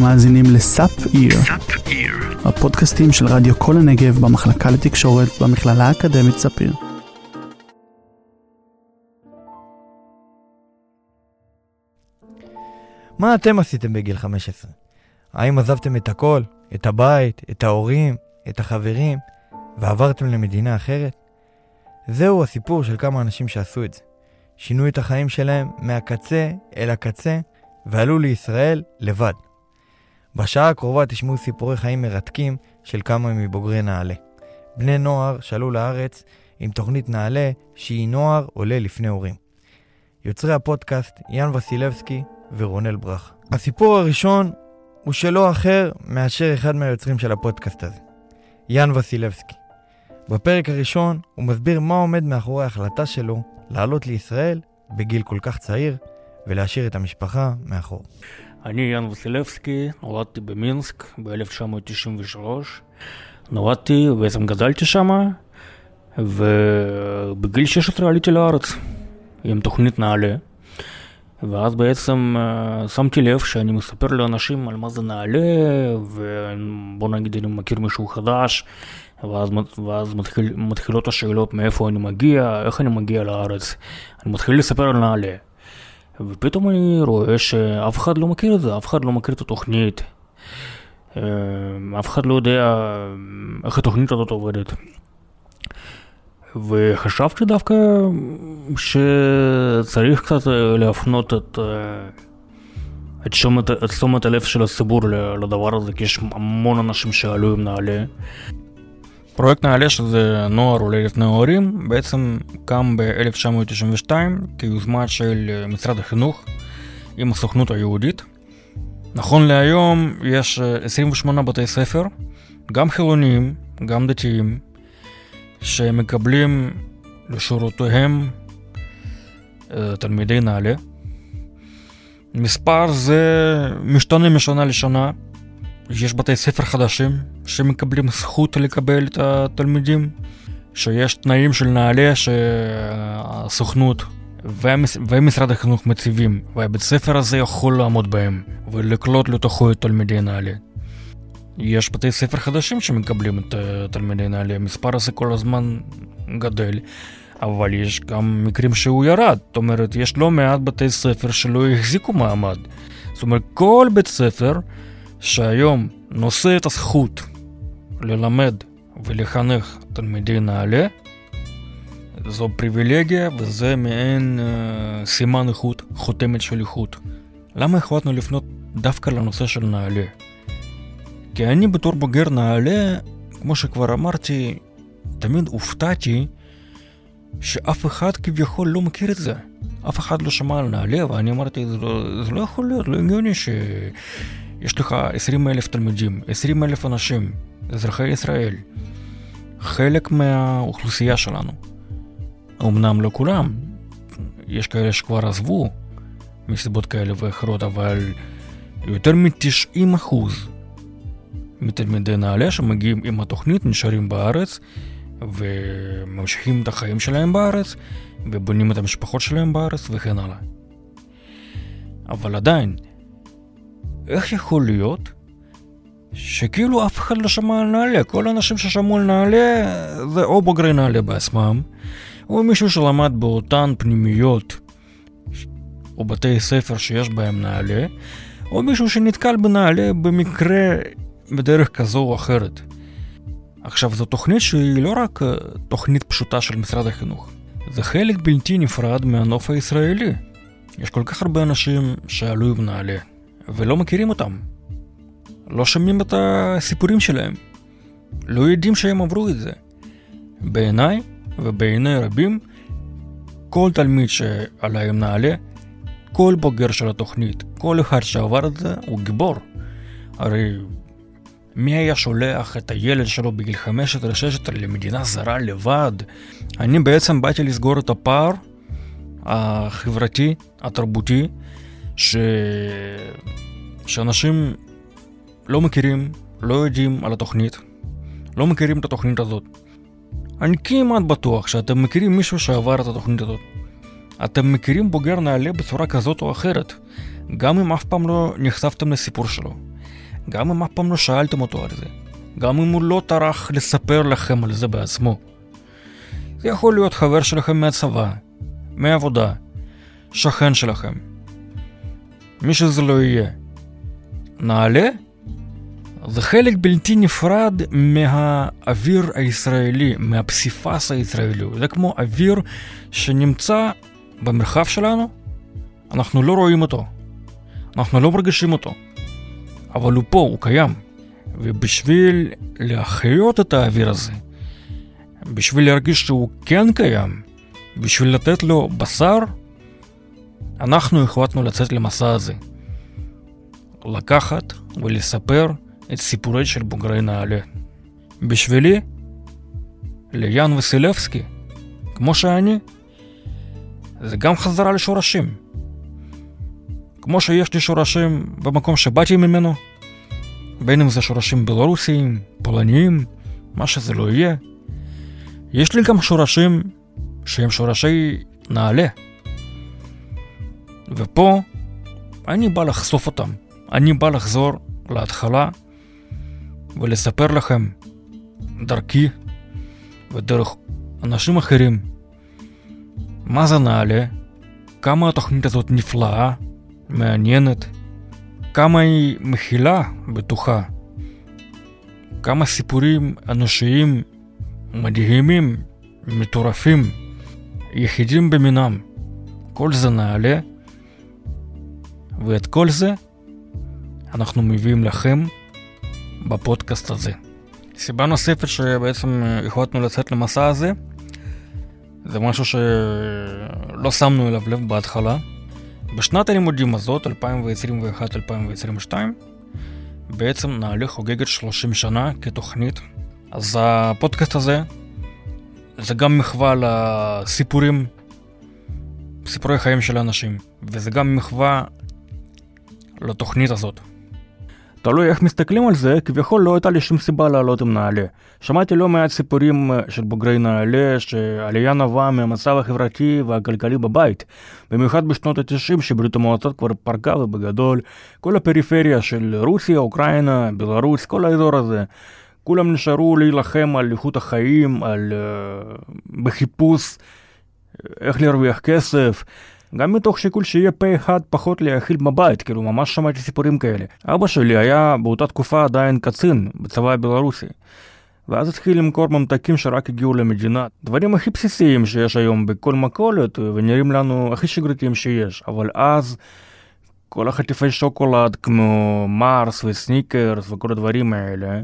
אתם מאזינים לסאפ איר, הפודקאסטים של רדיו כל הנגב במחלקה לתקשורת במכללה האקדמית ספיר. מה אתם עשיתם בגיל 15? האם עזבתם את הכל, את הבית, את ההורים, את החברים, ועברתם למדינה אחרת? זהו הסיפור של כמה אנשים שעשו את זה. שינו את החיים שלהם מהקצה אל הקצה, ועלו לישראל לבד. בשעה הקרובה תשמעו סיפורי חיים מרתקים של כמה מבוגרי נעל"ה. בני נוער שעלו לארץ עם תוכנית נעל"ה שהיא נוער עולה לפני הורים. יוצרי הפודקאסט יאן וסילבסקי ורונל ברכה. הסיפור הראשון הוא שלא אחר מאשר אחד מהיוצרים של הפודקאסט הזה, יאן וסילבסקי. בפרק הראשון הוא מסביר מה עומד מאחורי ההחלטה שלו לעלות לישראל בגיל כל כך צעיר ולהשאיר את המשפחה מאחור. אני יאן וסילבסקי, נולדתי במינסק ב-1993. נולדתי ובעצם גדלתי שם, ובגיל 16 עליתי לארץ עם תוכנית נעל"ה. ואז בעצם uh, שמתי לב שאני מספר לאנשים על מה זה נעל"ה, ובוא נגיד אני מכיר מישהו חדש, ואז, ואז מתחיל, מתחילות השאלות מאיפה אני מגיע, איך אני מגיע לארץ. אני מתחיל לספר על נעל"ה. ופתאום אני רואה שאף אחד לא מכיר את זה, אף אחד לא מכיר את התוכנית. אה, אף אחד לא יודע איך התוכנית הזאת עובדת. וחשבתי דווקא שצריך קצת אה, להפנות את, אה, את, שומת, את תשומת הלב של הציבור לדבר הזה, כי יש המון אנשים שעלו עם נעל"ה. פרויקט נעל"ה, שזה נוער עולה לפני ההורים, בעצם קם ב-1992 כיוזמה של משרד החינוך עם הסוכנות היהודית. נכון להיום יש 28 בתי ספר, גם חילוניים, גם דתיים, שמקבלים לשורותיהם תלמידי נעל"ה. מספר זה משתנה משנה לשנה. יש בתי ספר חדשים שמקבלים זכות לקבל את התלמידים, שיש תנאים של נעל"ה שהסוכנות ומשרד החינוך מציבים, והבית ספר הזה יכול לעמוד בהם ולקלוט לתוכו את תלמידי נעל"ה. יש בתי ספר חדשים שמקבלים את תלמידי נעל"ה, המספר הזה כל הזמן גדל, אבל יש גם מקרים שהוא ירד, זאת אומרת, יש לא מעט בתי ספר שלא החזיקו מעמד. זאת אומרת, כל בית ספר שהיום נושא את הזכות ללמד ולחנך תלמידי נעל"ה, זו פריבילגיה וזה מעין אה, סימן איכות, חותמת של איכות. למה החלטנו לפנות דווקא לנושא של נעל"ה? כי אני בתור בוגר נעל"ה, כמו שכבר אמרתי, תמיד הופתעתי שאף אחד כביכול לא מכיר את זה. אף אחד לא שמע על נעל"ה, ואני אמרתי, זה לא, זה לא יכול להיות, לא הגיוני שיש לך 20 אלף תלמידים, 20 אלף אנשים, אזרחי ישראל, חלק מהאוכלוסייה שלנו. אמנם לא כולם, יש כאלה שכבר עזבו מסיבות כאלה ואחרות, אבל יותר מ-90 אחוז מתלמידי נעל"ה שמגיעים עם התוכנית, נשארים בארץ וממשיכים את החיים שלהם בארץ ובונים את המשפחות שלהם בארץ וכן הלאה. אבל עדיין, איך יכול להיות שכאילו אף אחד לא שמע על נעל"ה? כל האנשים ששמעו על נעל"ה זה או בוגרי נעל"ה בעצמם, או מישהו שלמד באותן פנימיות או בתי ספר שיש בהם נעל"ה, או מישהו שנתקל בנעל"ה במקרה בדרך כזו או אחרת. עכשיו, זו תוכנית שהיא לא רק אה, תוכנית פשוטה של משרד החינוך, זה חלק בלתי נפרד מהנוף הישראלי. יש כל כך הרבה אנשים שעלו עם נעל"ה, ולא מכירים אותם. לא שומעים את הסיפורים שלהם. לא יודעים שהם עברו את זה. בעיניי ובעיני רבים, כל תלמיד שעלה עם נעל"ה, כל בוגר של התוכנית, כל אחד שעבר את זה, הוא גיבור. הרי מי היה שולח את הילד שלו בגיל 15-16 למדינה זרה לבד? אני בעצם באתי לסגור את הפער החברתי, התרבותי, ש... שאנשים לא מכירים, לא יודעים על התוכנית, לא מכירים את התוכנית הזאת. אני כמעט בטוח שאתם מכירים מישהו שעבר את התוכנית הזאת. אתם מכירים בוגר נעלה בצורה כזאת או אחרת, גם אם אף פעם לא נחשפתם לסיפור שלו. גם אם אף פעם לא שאלתם אותו על זה, גם אם הוא לא טרח לספר לכם על זה בעצמו. זה יכול להיות חבר שלכם מהצבא, מעבודה, שכן שלכם, מי שזה לא יהיה. נעלה זה חלק בלתי נפרד מהאוויר הישראלי, מהפסיפס הישראלי. זה כמו אוויר שנמצא במרחב שלנו, אנחנו לא רואים אותו, אנחנו לא מרגישים אותו, אבל הוא פה, הוא קיים. ובשביל להחיות את האוויר הזה, בשביל להרגיש שהוא כן קיים, בשביל לתת לו בשר, אנחנו החלטנו לצאת למסע הזה. לקחת ולספר את סיפורי של בוגרי נעל"ה. בשבילי, ליאן וסילבסקי, כמו שאני, זה גם חזרה לשורשים. כמו שיש לי שורשים במקום שבאתי ממנו, בין אם זה שורשים בלרוסיים, פולניים, מה שזה לא יהיה, יש לי גם שורשים שהם שורשי נעלה. ופה אני בא לחשוף אותם. אני בא לחזור להתחלה ולספר לכם דרכי ודרך אנשים אחרים מה זה נעלה, כמה התוכנית הזאת נפלאה, מעניינת, כמה היא מכילה בתוכה, כמה סיפורים אנושיים מדהימים, מטורפים, יחידים במינם. כל זה נעלה, ואת כל זה אנחנו מביאים לכם בפודקאסט הזה. סיבה נוספת שבעצם החלטנו לצאת למסע הזה, זה משהו שלא שמנו אליו לב בהתחלה. בשנת הלימודים הזאת, 2021-2022, בעצם נעלה חוגגת 30 שנה כתוכנית. אז הפודקאסט הזה זה גם מחווה לסיפורים, סיפורי חיים של אנשים, וזה גם מחווה לתוכנית הזאת. תלוי איך מסתכלים על זה, כביכול לא הייתה לי שום סיבה לעלות עם נעל"ה. שמעתי לא מעט סיפורים אה, של בוגרי נעל"ה שעלייה נבעה מהמצב החברתי והכלכלי בבית. במיוחד בשנות ה-90 שברית המועצות כבר פרקה ובגדול כל הפריפריה של רוסיה, אוקראינה, בלרוס, כל האזור הזה. כולם נשארו להילחם על איכות החיים, על uh, בחיפוש איך להרוויח כסף. גם מתוך שיקול שיהיה פה אחד פחות להאכיל בבית, כאילו ממש שמעתי סיפורים כאלה. אבא שלי היה באותה תקופה עדיין קצין בצבא הבלארוסי. ואז התחיל למכור ממתקים שרק הגיעו למדינה. דברים הכי בסיסיים שיש היום בכל מכולת, ונראים לנו הכי שגרתיים שיש, אבל אז כל החטיפי שוקולד כמו מרס וסניקרס וכל הדברים האלה,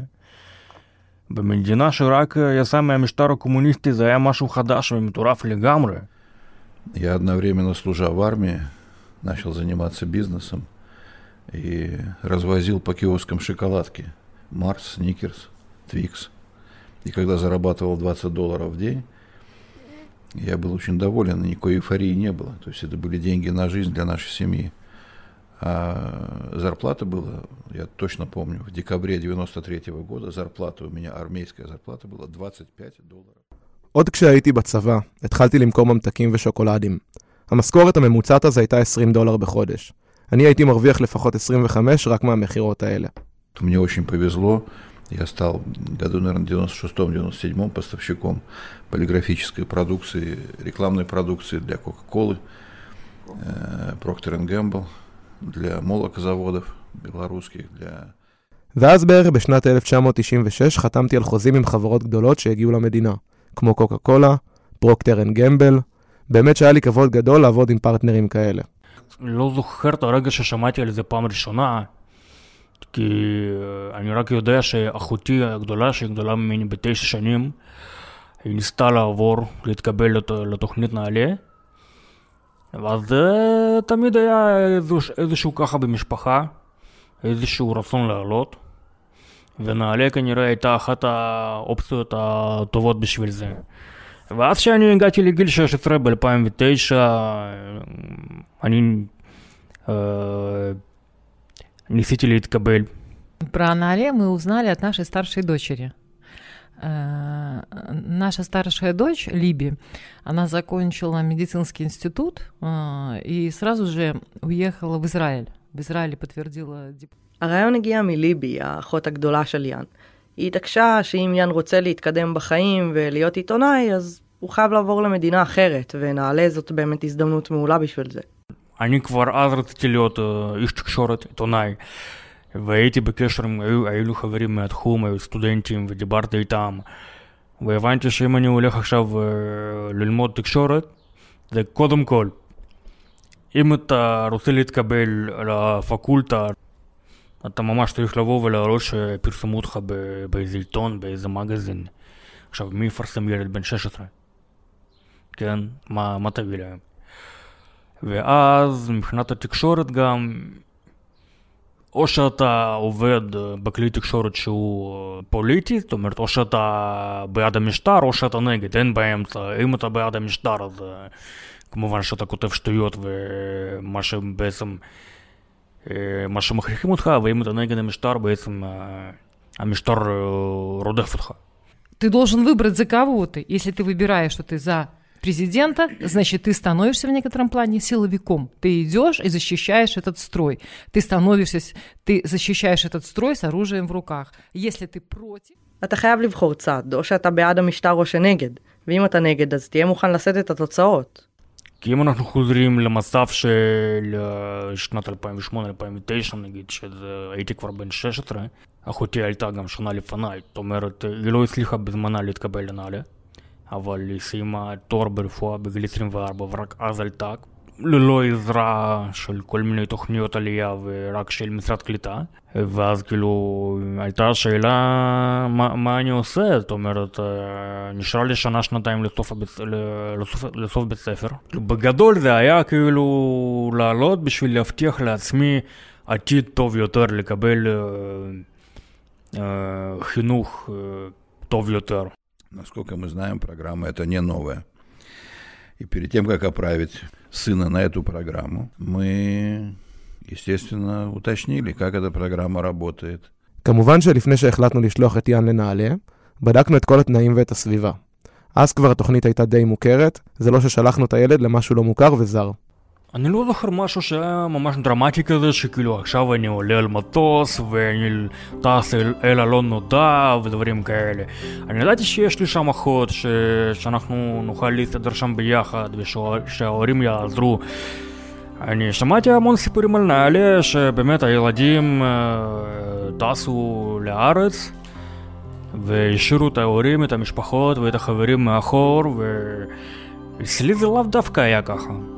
במדינה שרק יצאה מהמשטר הקומוניסטי זה היה משהו חדש ומטורף לגמרי. Я одновременно, служа в армии, начал заниматься бизнесом и развозил по киоскам шоколадки. Марс, Сникерс, Твикс. И когда зарабатывал 20 долларов в день, я был очень доволен, никакой эйфории не было. То есть это были деньги на жизнь для нашей семьи. А зарплата была, я точно помню, в декабре 93 -го года зарплата у меня, армейская зарплата была 25 долларов. עוד כשהייתי בצבא, התחלתי למכור ממתקים ושוקולדים. המשכורת הממוצעת אז הייתה 20 דולר בחודש. אני הייתי מרוויח לפחות 25 רק מהמכירות האלה. Мне очень повезло. Я стал году, наверное, 96-97 поставщиком полиграфической продукции, рекламной продукции для Coca-Cola, Procter Gamble, для молокозаводов белорусских, для... ואז בערך בשנת 1996 חתמתי על חוזים עם חברות גדולות שהגיעו למדינה. כמו קוקה קולה, פרוקטר אנד גמבל. באמת שהיה לי כבוד גדול לעבוד עם פרטנרים כאלה. לא זוכר את הרגע ששמעתי על זה פעם ראשונה, כי אני רק יודע שאחותי הגדולה, שהיא גדולה ממני בתשע שנים, היא ניסתה לעבור, להתקבל לת... לתוכנית נעל"ה, ואז זה תמיד היה איזשהו, איזשהו ככה במשפחה, איזשהו רצון לעלות. ונעלה כנראה הייתה אחת האופציות הטובות בשביל זה. ואז כשאני הגעתי לגיל 16 ב-2009, אני э, ניסיתי להתקבל. Про Анале мы узнали от нашей старшей дочери. Э, наша старшая дочь, Либи, она закончила медицинский институт э, и сразу же уехала в Израиль. В Израиле подтвердила диплом. הרעיון הגיע מליבי, האחות הגדולה של יאן. היא התעקשה שאם יאן רוצה להתקדם בחיים ולהיות עיתונאי, אז הוא חייב לעבור למדינה אחרת, ונעלה זאת באמת הזדמנות מעולה בשביל זה. אני כבר אז רציתי להיות uh, איש תקשורת, עיתונאי, והייתי בקשר עם, היו, היו חברים מהתחום, היו סטודנטים, ודיברתי איתם, והבנתי שאם אני הולך עכשיו uh, ללמוד תקשורת, זה קודם כל, אם אתה רוצה להתקבל לפקולטה, אתה ממש צריך לבוא ולהראות שפרסמו אותך באיזה עיתון, באיזה מגזין. עכשיו, מי יפרסם ילד בן 16? כן? מה, מה תביא להם? ואז מבחינת התקשורת גם, או שאתה עובד בכלי תקשורת שהוא פוליטי, זאת אומרת, או שאתה בעד המשטר או שאתה נגד, אין באמצע. אם אתה בעד המשטר אז כמובן שאתה כותב שטויות ומה שבעצם, מה שמכריחים אותך, ואם אתה נגד המשטר בעצם המשטר רודף אותך. Ты должен выбрать за кого ты. Если ты выбираешь, что ты за президента, значит, ты становишься в некотором плане силовиком. Ты идешь и защищаешь этот строй. Ты становишься, ты защищаешь этот строй с оружием в руках. Если ты против... אתה חייב לבחור צד, או שאתה בעד המשטר או שנגד, ואם אתה נגד אז תהיה מוכן לשאת את התוצאות. כי אם אנחנו חוזרים למצב של שנת 2008-2009 נגיד, שהייתי כבר בן 16, אחותי עלתה גם שנה לפניי, זאת אומרת, היא לא הצליחה בזמנה להתקבל לנעל"ה. אבל היא סיימה תואר ברפואה בגיל 24 ורק אז עלתה, ללא עזרה של כל מיני תוכניות עלייה ורק של משרד קליטה. ואז כאילו הייתה שאלה מה, מה אני עושה, זאת אומרת, נשארה לי שנה שנתיים לסוף, הבית, לסוף, לסוף בית ספר. בגדול זה היה כאילו לעלות בשביל להבטיח לעצמי עתיד טוב יותר, לקבל אה, אה, חינוך אה, טוב יותר. Насколько мы знаем, программа это не новая. И перед тем, как отправить сына на эту программу, мы, естественно, уточнили, как эта программа работает. כמובן שלפני שהחלטנו לשלוח את יאן לנעל"ה, בדקנו את כל התנאים ואת הסביבה. אז כבר התוכנית הייתה די מוכרת, זה לא ששלחנו את הילד למשהו לא מוכר וזר. אני לא זוכר משהו שהיה ממש דרמטי כזה, שכאילו עכשיו אני עולה על מטוס ואני טס אל, אל הלא נודע ודברים כאלה. אני ידעתי שיש לי שם אחות, ש... שאנחנו נוכל להסתדר שם ביחד ושההורים יעזרו. אני שמעתי המון סיפורים על נעל"ה, שבאמת הילדים אה, טסו לארץ והשאירו את ההורים, את המשפחות ואת החברים מאחור, ואצלי זה לאו דווקא היה ככה.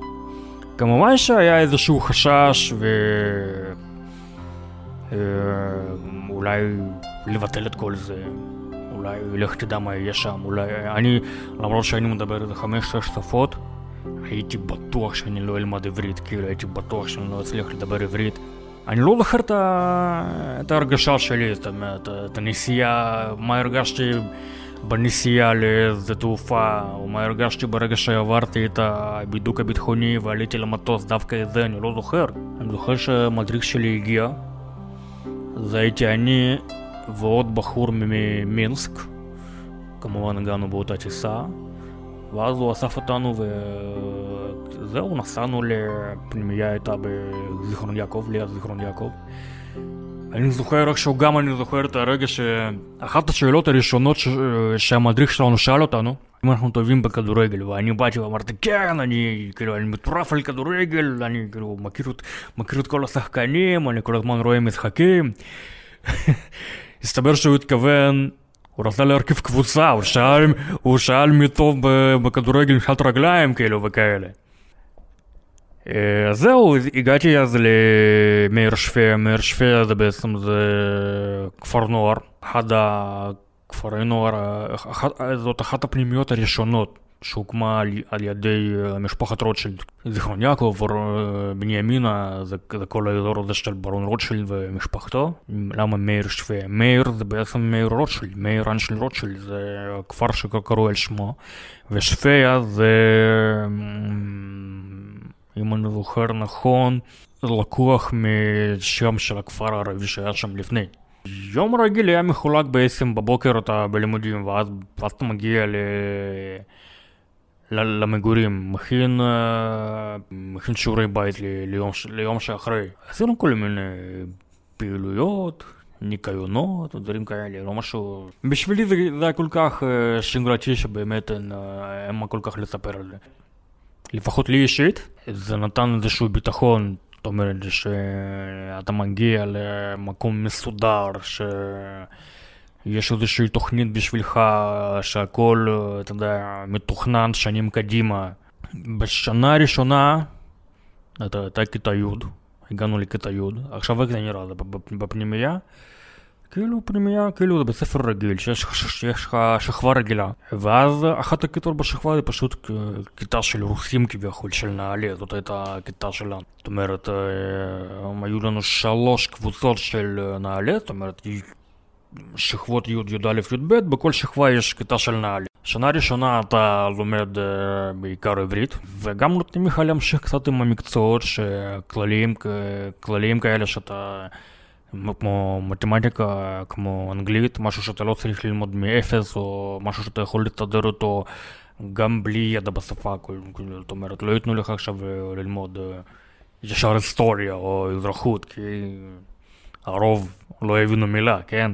כמובן שהיה איזשהו חשש ואולי לבטל את כל זה, אולי לך תדע מה יהיה שם, אולי... אני, למרות שאני מדבר איזה חמש-שש שפות, הייתי בטוח שאני לא אלמד עברית, כאילו הייתי בטוח שאני לא אצליח לדבר עברית. אני לא זוכר את ההרגשה שלי, זאת אומרת, את הנסיעה, מה הרגשתי בנסיעה לשדה תעופה, או מה הרגשתי ברגע שעברתי את הבידוק הביטחוני ועליתי למטוס, דווקא את זה אני לא זוכר. אני זוכר שהמדריך שלי הגיע, זה הייתי אני ועוד בחור ממינסק, כמובן הגענו באותה טיסה, ואז הוא אסף אותנו וזהו, נסענו לפנימייה הייתה בזיכרון יעקב, ליד זיכרון יעקב. אני זוכר איכשהו גם אני זוכר את הרגע שאחת השאלות הראשונות ש... שהמדריך שלנו שאל אותנו אם אנחנו טובים בכדורגל? ואני באתי ואמרתי כן אני כאילו אני מטורף על כדורגל אני כאילו מכיר, מכיר את כל השחקנים אני כל הזמן רואה משחקים. הסתבר שהוא התכוון הוא רצה להרכיב קבוצה הוא שאל, הוא שאל מי טוב בכדורגל מבחינת רגליים כאילו וכאלה אז זהו, הגעתי אז למאיר שפיה, מאיר שפיה זה בעצם זה כפר נוער, אחד הכפרי נוער, זאת אחת הפנימיות הראשונות שהוקמה על ידי משפחת רוטשילד. זיכרון יעקב, בנימינה, זה, זה כל האזור הזה של ברון רוטשילד ומשפחתו. למה מאיר שפיה? מאיר זה בעצם מאיר רוטשילד, מאיר אנשל רוטשילד, זה הכפר שקראו על שמו, ושפיה זה... אם אני זוכר נכון, לקוח משם של הכפר הערבי שהיה שם לפני. יום רגיל היה מחולק בעצם בבוקר אתה בלימודים ואז, אתה מגיע ל... למגורים, מכין, מכין שיעורי בית ליום, ליום שאחרי. עשינו כל מיני פעילויות, ניקיונות, דברים כאלה, לא משהו... בשבילי זה, זה היה כל כך אה, שגרתי שבאמת אין, אה, אין מה כל כך לספר על זה. לפחות לי אישית, זה נתן איזשהו ביטחון, זאת אומרת שאתה מגיע למקום מסודר, שיש איזושהי תוכנית בשבילך, שהכל, אתה יודע, מתוכנן שנים קדימה. בשנה הראשונה, הייתה כיתה י', הגענו לכיתה י', עכשיו איך זה נראה, בפנימייה? כאילו פנימייה, כאילו זה בספר רגיל, שיש לך שכבה רגילה. ואז אחת הכיתות בשכבה זה פשוט כיתה של רוסים כביכול, של נעל"ה, זאת הייתה הכיתה שלנו. זאת אומרת, היו לנו שלוש קבוצות של נעל"ה, זאת אומרת, שכבות י', י"א, י"ב, בכל שכבה יש כיתה של נעל"ה. שנה ראשונה אתה לומד uh, בעיקר עברית, וגם נותנים לך להמשיך קצת עם המקצועות שכלליים, כלליים כאלה שאתה... כמו מתמטיקה, כמו אנגלית, משהו שאתה לא צריך ללמוד מאפס, או משהו שאתה יכול לתדר אותו גם בלי ידע בשפה, זאת אומרת, לא ייתנו לך עכשיו ללמוד ישר היסטוריה או אזרחות, כי הרוב לא יבינו מילה, כן?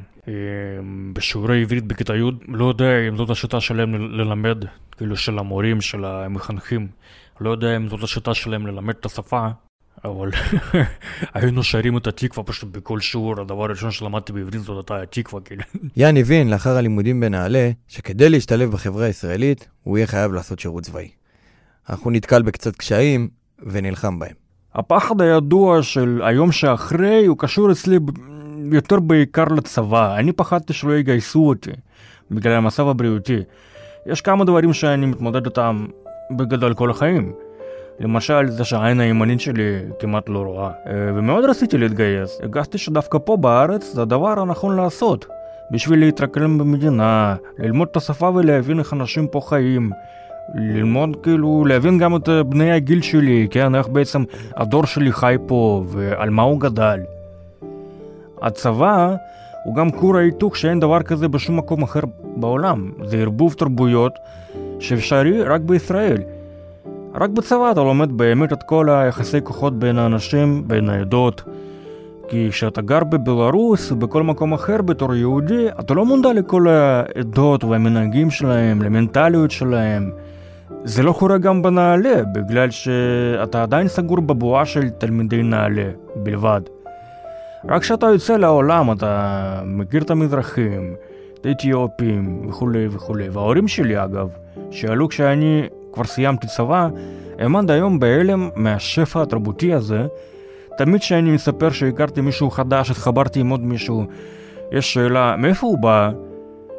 בשיעורי עברית בכיתה י', לא יודע אם זאת השיטה שלהם ללמד, כאילו של המורים, של המחנכים, לא יודע אם זאת השיטה שלהם ללמד את השפה, אבל היינו שרים את התקווה פשוט בכל שיעור, הדבר הראשון שלמדתי בעברית זאת הייתה התקווה, כאילו. יאן הבין לאחר הלימודים בנעל"ה, שכדי להשתלב בחברה הישראלית, הוא יהיה חייב לעשות שירות צבאי. אך הוא נתקל בקצת קשיים ונלחם בהם. הפחד הידוע של היום שאחרי הוא קשור אצלי יותר בעיקר לצבא. אני פחדתי שלא יגייסו אותי בגלל המצב הבריאותי. יש כמה דברים שאני מתמודד איתם בגדול כל החיים. למשל זה שהעין הימנית שלי כמעט לא רואה, אה, ומאוד רציתי להתגייס. הרגשתי שדווקא פה בארץ זה הדבר הנכון לעשות. בשביל להתרקלם במדינה, ללמוד את השפה ולהבין איך אנשים פה חיים. ללמוד כאילו, להבין גם את בני הגיל שלי, כן, איך בעצם הדור שלי חי פה ועל מה הוא גדל. הצבא הוא גם כור ההיתוך שאין דבר כזה בשום מקום אחר בעולם. זה ערבוב תרבויות שאפשרי רק בישראל. רק בצבא אתה לומד באמת את כל היחסי כוחות בין האנשים, בין העדות. כי כשאתה גר בבלארוס בכל מקום אחר בתור יהודי, אתה לא מודע לכל העדות והמנהגים שלהם, למנטליות שלהם. זה לא קורה גם בנעל"ה, בגלל שאתה עדיין סגור בבועה של תלמידי נעל"ה בלבד. רק כשאתה יוצא לעולם אתה מכיר את המזרחים, את האתיופים וכולי וכולי. וההורים שלי אגב, שעלו כשאני כבר סיימתי צבא, הם עד היום בהלם מהשפע התרבותי הזה. תמיד כשאני מספר שהכרתי מישהו חדש, התחברתי עם עוד מישהו, יש שאלה, מאיפה הוא בא?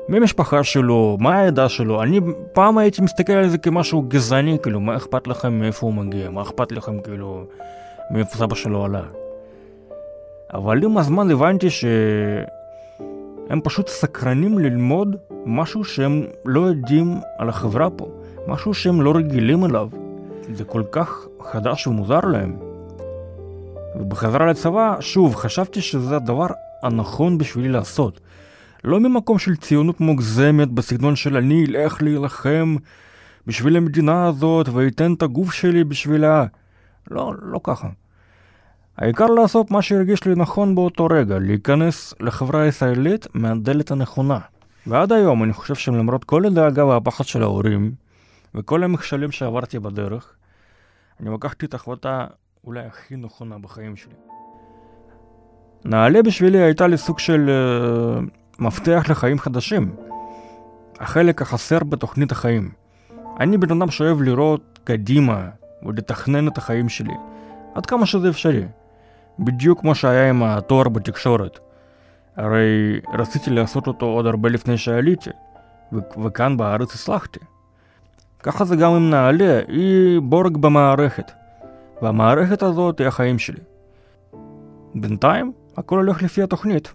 מי המשפחה שלו? מה העדה שלו? אני פעם הייתי מסתכל על זה כמשהו גזעני, כאילו, מה אכפת לכם מאיפה הוא מגיע? מה אכפת לכם, כאילו, מאיפה סבא שלו עלה? אבל עם הזמן הבנתי שהם פשוט סקרנים ללמוד משהו שהם לא יודעים על החברה פה, משהו שהם לא רגילים אליו. זה כל כך חדש ומוזר להם. ובחזרה לצבא, שוב, חשבתי שזה הדבר הנכון בשבילי לעשות. לא ממקום של ציונות מוגזמת בסגנון של אני אלך להילחם בשביל המדינה הזאת ואתן את הגוף שלי בשבילה. לא, לא ככה. העיקר לעשות מה שהרגיש לי נכון באותו רגע, להיכנס לחברה הישראלית מהדלת הנכונה. ועד היום אני חושב שלמרות כל הדאגה והפחד של ההורים, וכל המכשלים שעברתי בדרך, אני לקחתי את ההחלטה אולי הכי נכונה בחיים שלי. נעלה בשבילי הייתה לי סוג של uh, מפתח לחיים חדשים. החלק החסר בתוכנית החיים. אני בן אדם שאוהב לראות קדימה ולתכנן את החיים שלי, עד כמה שזה אפשרי. בדיוק כמו שהיה עם התואר בתקשורת. הרי רציתי לעשות אותו עוד הרבה לפני שעליתי, ו- וכאן בארץ הצלחתי. ככה זה גם עם נעל"ה, היא בורג במערכת, והמערכת הזאת היא החיים שלי. בינתיים הכל הולך לפי התוכנית.